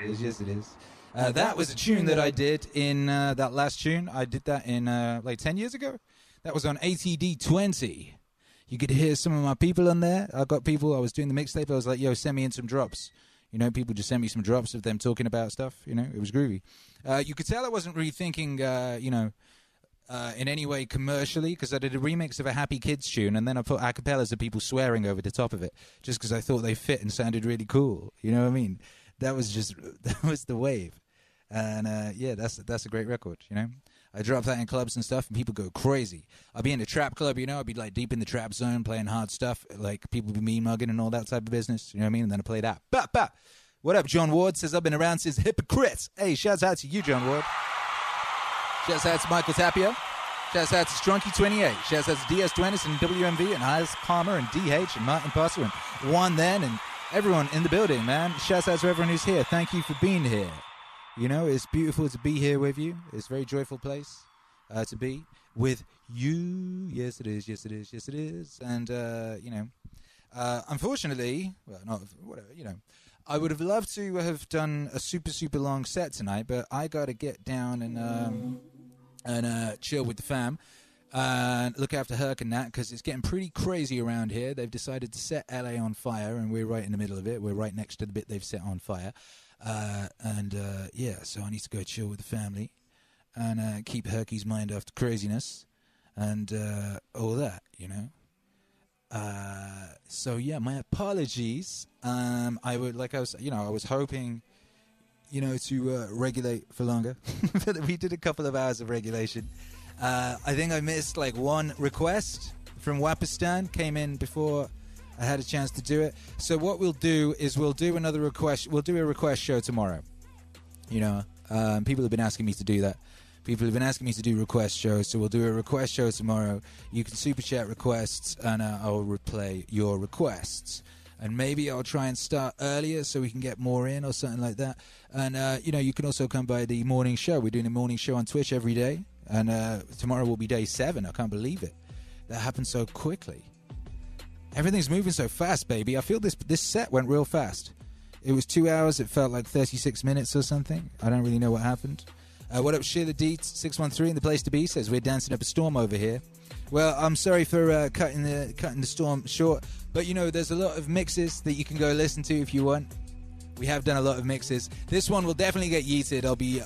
[SPEAKER 27] it
[SPEAKER 26] is.
[SPEAKER 28] Yes, it is.
[SPEAKER 6] Uh, that was a tune that I did in uh, that last tune. I did that in uh, like 10 years ago. That was on ATD 20. You could hear some of my people on there. I got people, I was doing the mixtape. I was like, yo, send me in some drops. You know, people just sent me some drops of them talking about stuff. You know, it was groovy. Uh, you could tell I wasn't really thinking, uh, you know, uh, in any way commercially because I did a remix of a Happy Kids tune and then I put acapellas of people swearing over the top of it just because I thought they fit and sounded really cool. You know what I mean? That was just [laughs] that was the wave, and uh, yeah, that's that's a great record. You know, I drop that in clubs and stuff, and people go crazy. I'll be in a trap club, you know, I'd be like deep in the trap zone playing hard stuff, like people be mean mugging and all that type of business. You know what I mean? And then I play that. Bah, bah. What up, John Ward says I've been around since Hypocrites. Hey, shouts out to you, John Ward. Shouts out to Michael Tapia. Shouts out to Strunky28. Shouts out to DS Duenis and WMV and Eyes Palmer and DH and Martin Passer and Juan Then and everyone in the building, man. Shouts out to everyone who's here. Thank you for being here. You know, it's beautiful to be here with you. It's a very joyful place uh, to be with you. Yes, it is. Yes, it is. Yes, it is. And, uh, you know, uh, unfortunately, well, not whatever, you know, I would have loved to have done a super, super long set tonight, but I got to get down and um, and uh, chill with the fam and look after Herc and that because it's getting pretty crazy around here. They've decided to set LA on fire, and we're right in the middle of it. We're right next to the bit they've set on fire. Uh, and uh, yeah, so I need to go chill with the family and uh, keep Herky's mind off the craziness and uh, all that, you know. Uh, so yeah, my apologies. Um, I would like I was, you know, I was hoping, you know, to uh, regulate for longer, [laughs] we did a couple of hours of regulation. Uh, I think I missed like one request from Wapistan came in before I had a chance to do it. So what we'll do is we'll do another request. We'll do a request show tomorrow. You know, um, people have been asking me to do that. People have been asking me to do request shows, so we'll do a request show tomorrow. You can super chat requests, and uh, I'll replay your requests. And maybe I'll try and start earlier so we can get more in or something like that. And uh, you know, you can also come by the morning show. We're doing a morning show on Twitch every day, and uh, tomorrow will be day seven. I can't believe it. That happened so quickly. Everything's moving so fast, baby. I feel this this set went real fast. It was two hours. It felt like 36 minutes or something. I don't really know what happened. Uh, what up, Sheila Deets, 613, in the place to be, says we're dancing up a storm over here. Well, I'm sorry for uh, cutting the cutting the storm short, but you know, there's a lot of mixes that you can go listen to if you want. We have done a lot of mixes. This one will definitely get yeeted. I'll be,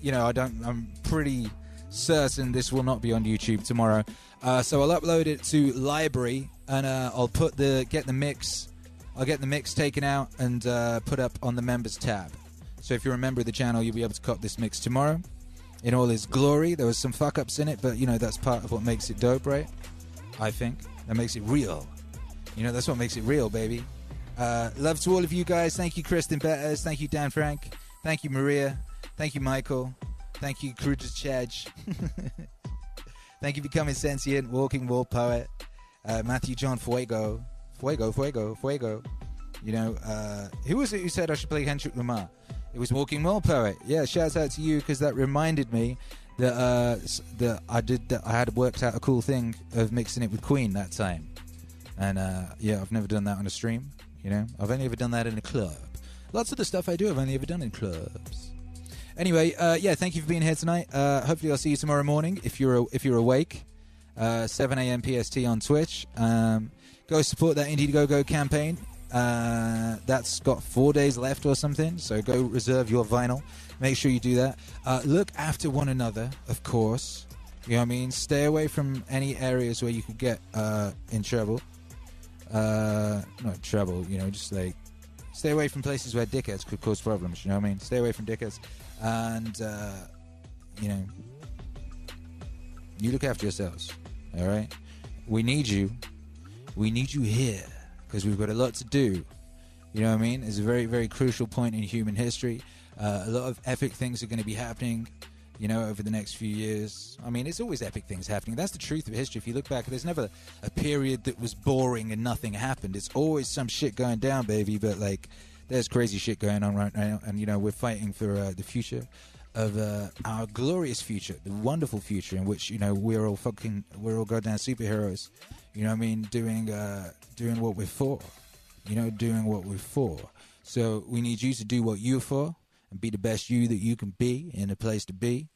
[SPEAKER 6] you know, I don't. I'm pretty certain this will not be on YouTube tomorrow. Uh, so I'll upload it to library and uh, I'll put the get the mix. I'll get the mix taken out and uh, put up on the members tab. So if you're a member of the channel, you'll be able to cop this mix tomorrow in all its glory. There was some fuck ups in it, but you know that's part of what makes it dope, right? I think that makes it real. You know that's what makes it real, baby. Uh, love to all of you guys. Thank you, Kristen Betters. Thank you, Dan Frank. Thank you, Maria. Thank you, Michael. Thank you, Kruja. [laughs] Thank you for becoming sentient, walking wall poet. Uh, Matthew John Fuego. Fuego, Fuego, Fuego. You know, uh, who was it who said I should play Kendrick Lamar? It was Walking Wall Poet. Yeah, shouts out to you because that reminded me that uh, that I did that I had worked out a cool thing of mixing it with Queen that time, and uh, yeah, I've never done that on a stream. You know, I've only ever done that in a club. Lots of the stuff I do, I've only ever done in clubs. Anyway, uh, yeah, thank you for being here tonight. Uh, hopefully, I'll see you tomorrow morning if you're if you're awake. Uh, 7 a.m. PST on Twitch. Um, go support that Indiegogo campaign. Uh, that's got four days left or something. So go reserve your vinyl. Make sure you do that. Uh, look after one another, of course. You know what I mean? Stay away from any areas where you could get uh, in trouble. Uh, not trouble, you know, just like stay away from places where dickheads could cause problems. You know what I mean? Stay away from dickheads, and uh, you know, you look after yourselves. All right, we need you. We need you here because we've got a lot to do. You know what I mean? It's a very, very crucial point in human history. Uh, a lot of epic things are going to be happening You know, over the next few years. I mean, it's always epic things happening. That's the truth of history. If you look back, there's never a period that was boring and nothing happened. It's always some shit going down, baby. But like, there's crazy shit going on right now, and you know, we're fighting for uh, the future of uh, our glorious future, the wonderful future in which you know we're all fucking, we're all goddamn superheroes. You know what I mean? Doing, uh, doing what we're for. You know, doing what we're for. So we need you to do what you're for and be the best you that you can be in a place to be.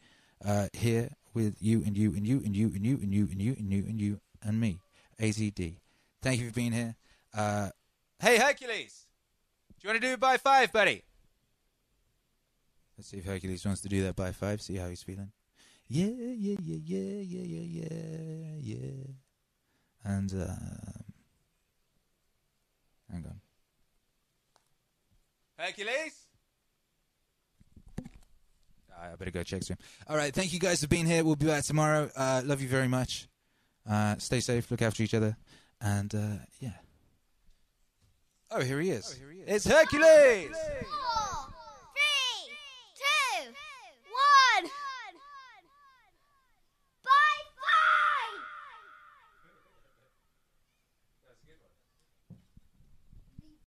[SPEAKER 6] Uh, here with you and you and you and you and you and you and you and you and you and me, ATD. Thank you for being here. Uh, hey Hercules, do you want to do it by five, buddy? Let's see if Hercules wants to do that by five. See how he's feeling. Yeah, yeah, yeah, yeah, yeah, yeah, yeah, yeah. And um, hang on. Hercules. I better go check soon. All right, thank you guys for being here. We'll be back tomorrow. Uh, love you very much. Uh, stay safe, look after each other, and uh, yeah. Oh, here he is. Oh, here he is. It's Hercules! Hercules!